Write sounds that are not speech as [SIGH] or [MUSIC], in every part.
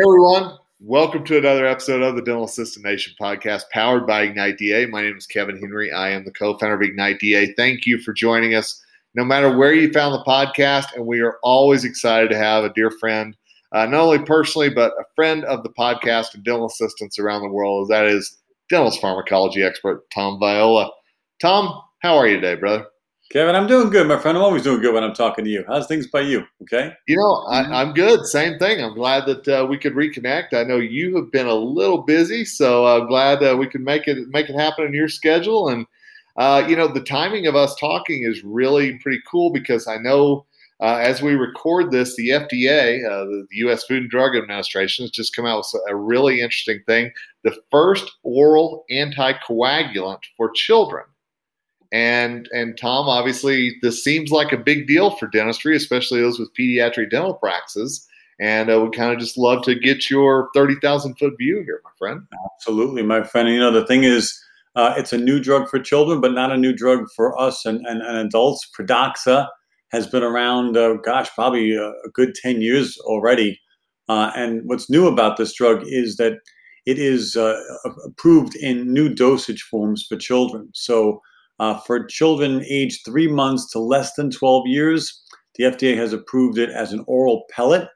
Everyone, welcome to another episode of the Dental Assistant Nation podcast powered by Ignite DA. My name is Kevin Henry. I am the co-founder of Ignite DA. Thank you for joining us. No matter where you found the podcast, and we are always excited to have a dear friend, uh, not only personally but a friend of the podcast and dental assistants around the world. That is dental pharmacology expert Tom Viola. Tom, how are you today, brother? Kevin, I'm doing good, my friend. I'm always doing good when I'm talking to you. How's things by you? Okay. You know, I, am good. Same thing. I'm glad that uh, we could reconnect. I know you have been a little busy, so I'm glad uh, we could make it make it happen in your schedule. And uh, you know, the timing of us talking is really pretty cool because I know uh, as we record this, the FDA, uh, the U.S. Food and Drug Administration, has just come out with a really interesting thing: the first oral anticoagulant for children. And and Tom, obviously, this seems like a big deal for dentistry, especially those with pediatric dental practices. And I would kind of just love to get your thirty thousand foot view here, my friend. Absolutely, my friend. You know, the thing is, uh, it's a new drug for children, but not a new drug for us and, and, and adults. Pradaxa has been around, uh, gosh, probably a, a, good ten years already. Uh, and what's new about this drug is that it is uh, approved in new dosage forms for children. So uh, for children aged three months to less than 12 years, the FDA has approved it as an oral pellet,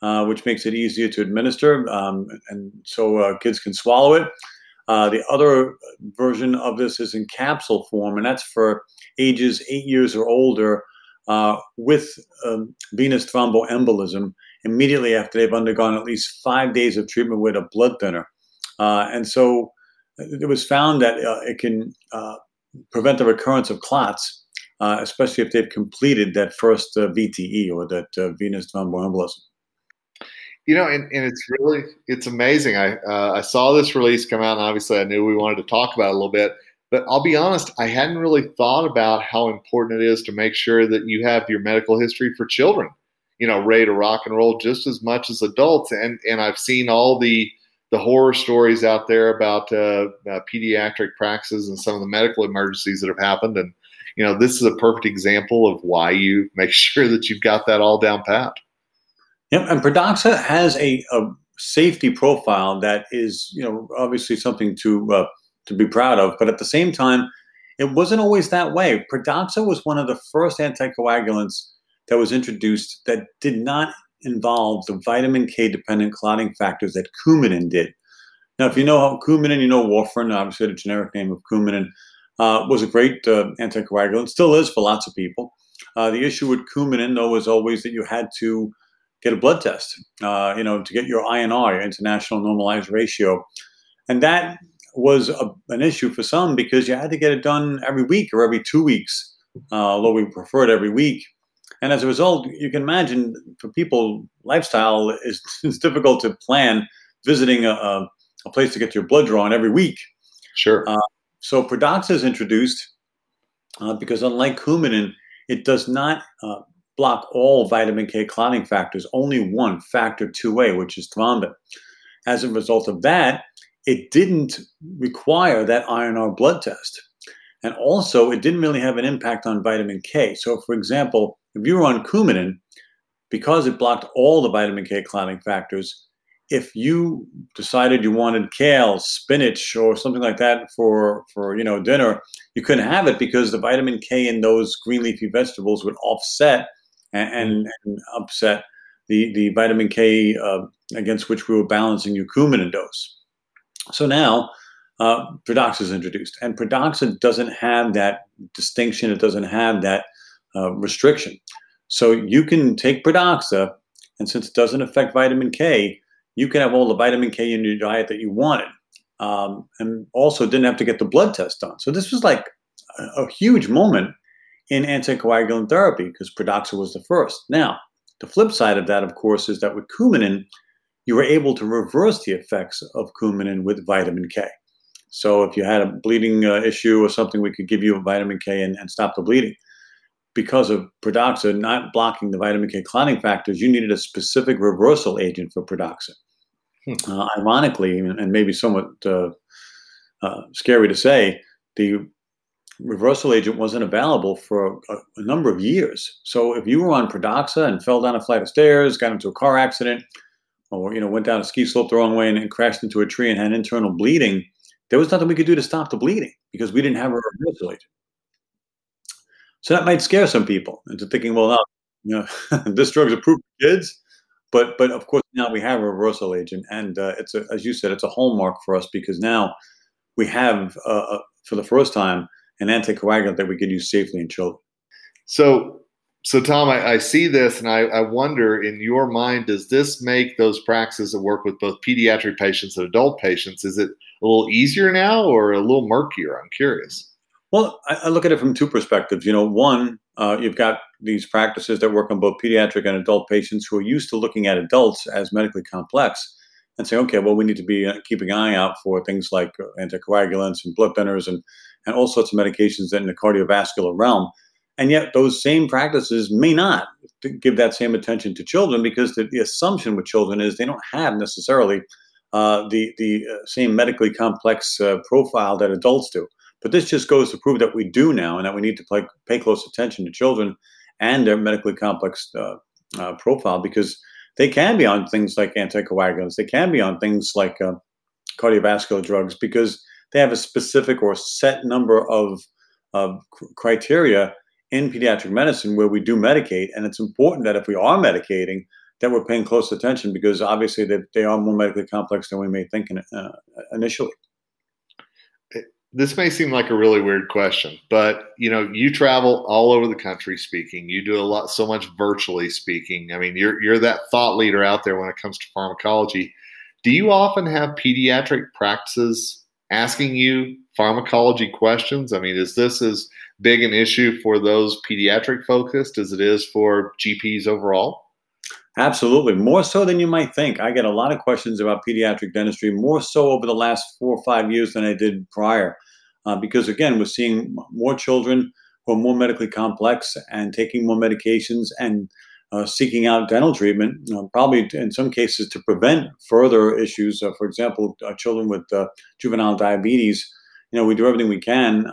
uh, which makes it easier to administer, um, and so uh, kids can swallow it. Uh, the other version of this is in capsule form, and that's for ages eight years or older uh, with um, venous thromboembolism immediately after they've undergone at least five days of treatment with a blood thinner. Uh, and so it was found that it can prevent the recurrence of clots, uh, especially if they've completed that first uh, VTE or that uh, venous thromboembolism. You know, and, and it's really it's amazing. I uh, I saw this release come out, and obviously I knew we wanted to talk about it a little bit. But I'll be honest, I hadn't really thought about how important it is to make sure that you have your medical history for children, you know, ready to rock and roll just as much as adults. And and I've seen all the the horror stories out there about uh, uh, pediatric practices and some of the medical emergencies that have happened. And, you know, this is a perfect example of why you [LAUGHS] make sure that you've got that all down pat. Yep. And Pradaxa has a, a safety profile that is, you know, obviously something to, uh, to be proud of. But at the same time, it wasn't always that way. Pradaxa was one of the first anticoagulants that was introduced that did not involved the vitamin K dependent clotting factors that Coumadin did. Now, if you know how Coumadin, you know warfarin, obviously the generic name of Coumadin, uh, was a great uh, anticoagulant, still is for lots of people. Uh, the issue with Coumadin, though, was always that you had to get a blood test, uh, you know, to get your INR, your international normalized ratio. And that was a, an issue for some because you had to get it done every week or every two weeks, uh, although we preferred it every week. And as a result, you can imagine for people, lifestyle is, [LAUGHS] is difficult to plan visiting a, a, a, place to get your blood drawn every week. Sure. Uh, so Pradaxa is introduced uh, because unlike Coumadin, it does not uh, block all vitamin K clotting factors, only one, factor 2A, which is thrombin. As a result of that, it didn't require that INR blood test. And also, it didn't really have an impact on vitamin K. So, for example, if you were on Coumadin, because it blocked all the vitamin K clotting factors, if you decided you wanted kale, spinach, or something like that for for you know dinner, you couldn't have it because the vitamin K in those green leafy vegetables would offset and, and, and upset the the vitamin K uh, against which we were balancing your Coumadin dose. So now uh, is introduced. And Pradaxa doesn't have that distinction, it doesn't have that uh, restriction. So you can take Pradaxa, and since it doesn't affect vitamin K, you can have all the vitamin K in your diet that you wanted. Um, and also didn't have to get the blood test done. So this was like a, a huge moment in anticoagulant therapy because Pradaxa was the first. Now, the flip side of that, of course, is that with Coumadin, you were able to reverse the effects of Coumadin with vitamin K. So if you had a bleeding uh, issue or something, we could give you a vitamin K and, and stop the bleeding. Because of Pradaxa not blocking the vitamin K clotting factors, you needed a specific reversal agent for Pradaxa. Hmm. Uh, ironically, and maybe somewhat uh, uh, scary to say, the reversal agent wasn't available for a, a, number of years. So if you were on Pradaxa and fell down a flight of stairs, got into a car accident, or you know went down a ski slope the wrong way and, and crashed into a tree and had internal bleeding, there was nothing we could do to stop the bleeding because we didn't have a reversal agent. So that might scare some people into thinking, well, now you know, [LAUGHS] this drug's approved for kids, but but of course now we have a reversal agent, and uh, it's a, as you said, it's a hallmark for us because now we have uh, uh for the first time an anticoagulant that we can use safely in children. So so Tom, I, I, see this and I, I, wonder in your mind, does this make those practices that work with both pediatric patients and adult patients, is it a little easier now or a little murkier? I'm curious. Well, I, I look at it from two perspectives. You know, one, uh, you've got these practices that work on both pediatric and adult patients who are used to looking at adults as medically complex and say, okay, well, we need to be uh, keeping an eye out for things like uh, anticoagulants and blood thinners and, and all sorts of medications in the cardiovascular realm and yet, those same practices may not give that same attention to children because the, the assumption with children is they don't have necessarily uh, the the uh, same medically complex uh, profile that adults do. But this just goes to prove that we do now, and that we need to play, pay close attention to children and their medically complex uh, uh, profile because they can be on things like anticoagulants, they can be on things like uh, cardiovascular drugs because they have a specific or set number of, of criteria in pediatric medicine where we do medicate, and it's important that if we are medicating, that we're paying close attention because obviously they, they are more medically complex than we may think in, uh, initially. This may seem like a really weird question, but you know, you travel all over the country speaking. You do a lot, so much virtually speaking. I mean, you're you're that thought leader out there when it comes to pharmacology. Do you often have pediatric practices asking you pharmacology questions? I mean, is this as big an issue for those pediatric focused as it is for GPs overall? Absolutely, more so than you might think. I get a lot of questions about pediatric dentistry, more so over the last four or five years than I did prior. Uh, because again, we're seeing more children who are more medically complex and taking more medications and uh, seeking out dental treatment, uh, probably in some cases to prevent further issues. Uh, for example, uh, children with uh, juvenile diabetes, you know, we do everything we can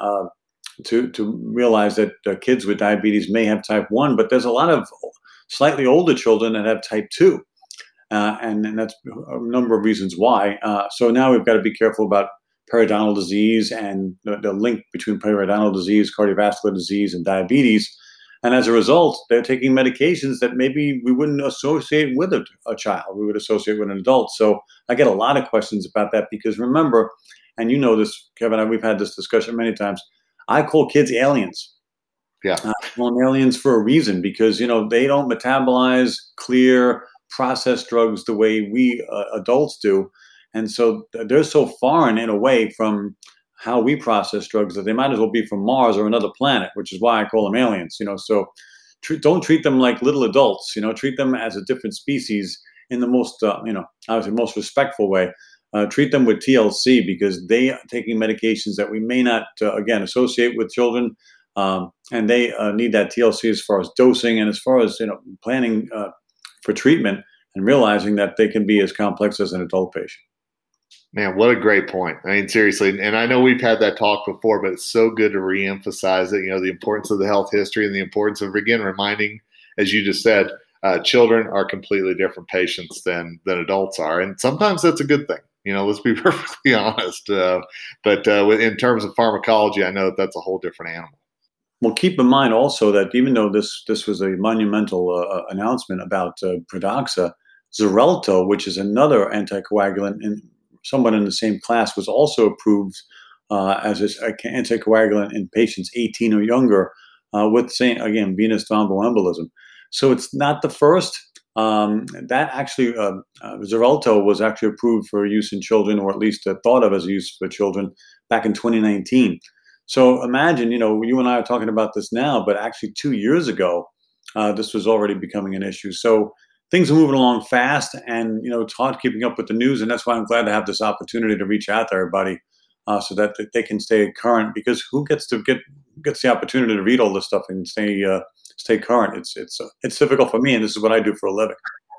to to realize that uh, kids with diabetes may have type one, but there's a lot of slightly older children that have type two, uh, and, and that's a number of reasons why. Uh, so now we've got to be careful about periodontal disease and the, the, link between periodontal disease, cardiovascular disease, and diabetes. And as a result, they're taking medications that maybe we wouldn't associate with a, a child. We would associate with an adult. So I get a lot of questions about that because remember, and you know this, Kevin, we've had this discussion many times I call kids aliens. Yeah. Uh, aliens for a reason because, you know, they don't metabolize clear processed drugs the way we uh, adults do. And so they're so foreign in a way from how we process drugs that they might as well be from Mars or another planet, which is why I call them aliens, you know. So treat, don't treat them like little adults, you know, treat them as a different species in the most, uh, you know, obviously most respectful way uh, treat them with TLC because they are taking medications that we may not, uh, again, associate with children. Um, and they uh, need that TLC as far as dosing and as far as you know planning uh, for treatment and realizing that they can be as complex as an adult patient. Man, what a great point. I mean, seriously, and I know we've had that talk before, but it's so good to reemphasize it. You know, the importance of the health history and the importance of again reminding, as you just said, uh, children are completely different patients than than adults are, and sometimes that's a good thing. You know, let's be [LAUGHS] perfectly honest. Uh, but uh, in terms of pharmacology, I know that that's a whole different animal. Well, keep in mind also that even though this this was a monumental uh, uh announcement about uh, Pradaxa, Xarelto, which is another anticoagulant in somewhat in the same class, was also approved uh, as an anticoagulant in patients 18 or younger uh, with, say, again, venous thromboembolism. So it's not the first, um, that actually, uh, uh, Xarelto was actually approved for use in children, or at least thought of as use for children back in 2019. So imagine, you know, you and I are talking about this now, but actually two years ago, uh, this was already becoming an issue. So things are moving along fast, and you know, it's hard keeping up with the news, and that's why I'm glad to have this opportunity to reach out to everybody. Uh, so that they can stay current. Because who gets to get gets the opportunity to read all this stuff and stay uh, stay current. It's it's uh, it's difficult for me, and this is what I do for a living.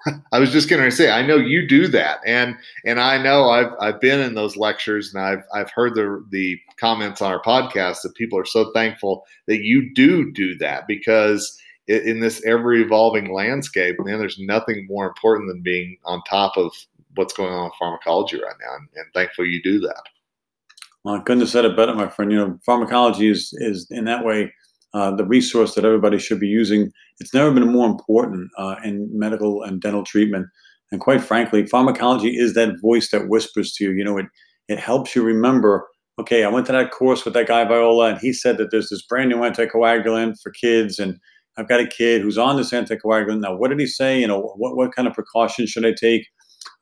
[LAUGHS] I was just going to say, I know you do that, and and I know I've I've been in those lectures, and I've I've heard the the comments on our podcast that people are so thankful that you do do that because in this ever evolving landscape, man, there's nothing more important than being on top of what's going on in pharmacology right now. And, and thankfully, you do that. Well, I couldn't have said it better, my friend. You know, pharmacology is is in that way uh, the resource that everybody should be using. It's never been more important uh, in medical and dental treatment. And quite frankly, pharmacology is that voice that whispers to you. You know, it it helps you remember. Okay, I went to that course with that guy Viola, and he said that there's this brand new anticoagulant for kids, and I've got a kid who's on this anticoagulant now. What did he say? You know, what what kind of precautions should I take?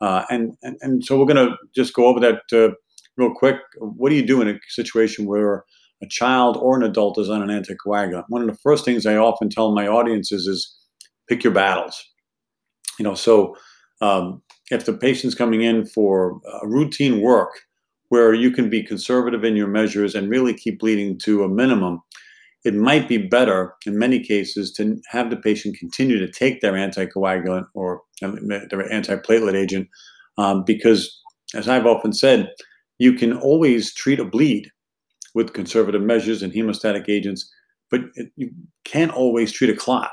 Uh, and, and and so we're going to just go over that uh, real quick. What do you do in a situation where a child or an adult is on an anticoagulant? One of the first things I often tell my audiences is pick your battles. You know, so um, if the patient's coming in for routine work where you can be conservative in your measures and really keep bleeding to a minimum, it might be better in many cases to have the patient continue to take their anticoagulant or their antiplatelet agent um, because, as I've often said, you can always treat a bleed with conservative measures and hemostatic agents, but it, you can't always treat a clot.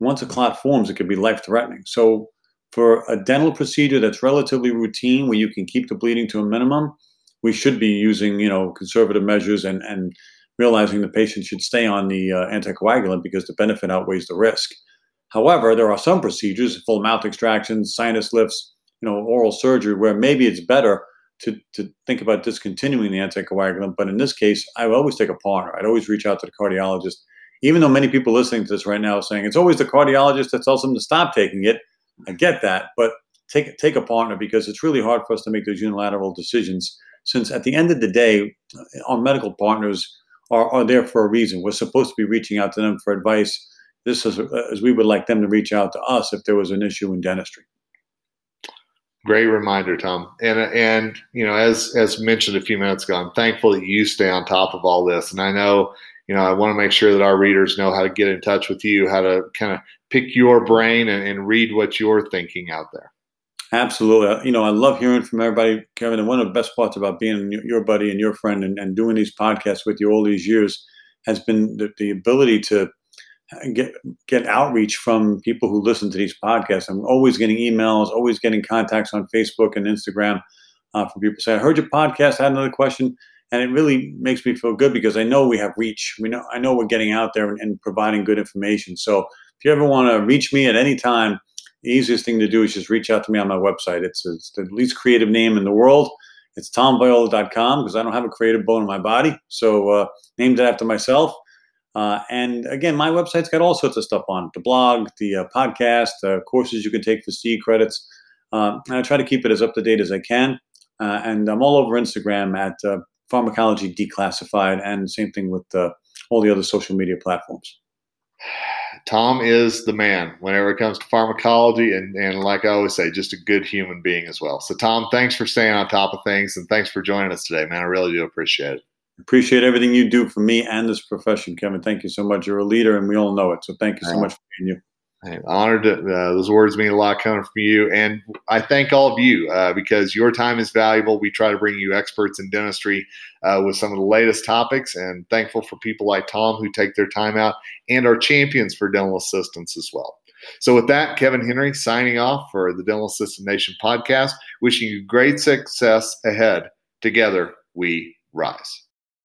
Once a clot forms, it can be life threatening. So, for a dental procedure that's relatively routine, where you can keep the bleeding to a minimum, we should be using, you know, conservative measures and and realizing the patient should stay on the uh, anticoagulant because the benefit outweighs the risk. However, there are some procedures, full mouth extractions, sinus lifts, you know, oral surgery, where maybe it's better to, to think about discontinuing the anticoagulant. But in this case, I would always take a partner. I'd always reach out to the cardiologist. Even though many people listening to this right now are saying it's always the cardiologist that tells them to stop taking it, I get that, but take take a partner because it's really hard for us to make those unilateral decisions. Since at the end of the day, our medical partners are, are there for a reason. We're supposed to be reaching out to them for advice. This is uh, as we would like them to reach out to us if there was an issue in dentistry. Great reminder, Tom. And and you know, as as mentioned a few minutes ago, I'm thankful that you stay on top of all this. And I know, you know, I want to make sure that our readers know how to get in touch with you, how to kind of pick your brain and, and read what you're thinking out there. Absolutely. Uh, you know, I love hearing from everybody, Kevin. And one of the best parts about being your buddy and your friend and, and doing these podcasts with you all these years has been the, the ability to get get outreach from people who listen to these podcasts. I'm always getting emails, always getting contacts on Facebook and Instagram uh, from people saying, "I heard your podcast. I had another question," and it really makes me feel good because I know we have reach. We know I know we're getting out there and, and providing good information. So if you ever want to reach me at any time, the easiest thing to do is just reach out to me on my website. It's, it's the least creative name in the world. It's tomviola.com because I don't have a creative bone in my body. So uh, named it after myself. Uh, and again, my website's got all sorts of stuff on the blog, the uh, podcast, uh, courses you can take for C credits. Um, and I try to keep it as up to date as I can. Uh, and I'm all over Instagram at uh, Pharmacology Declassified, and same thing with all the other social media platforms. Tom is the man whenever it comes to pharmacology, and, and like I always say, just a good human being as well. So, Tom, thanks for staying on top of things, and thanks for joining us today, man. I really do appreciate it. Appreciate everything you do for me and this profession, Kevin. Thank you so much. You're a leader, and we all know it. So, thank you so much for being you. I'm honored. To, uh, those words mean a lot coming from you, and I thank all of you uh, because your time is valuable. We try to bring you experts in dentistry uh, with some of the latest topics, and thankful for people like Tom who take their time out and are champions for dental assistants as well. So, with that, Kevin Henry signing off for the Dental Assistant Nation podcast. Wishing you great success ahead. Together, we rise.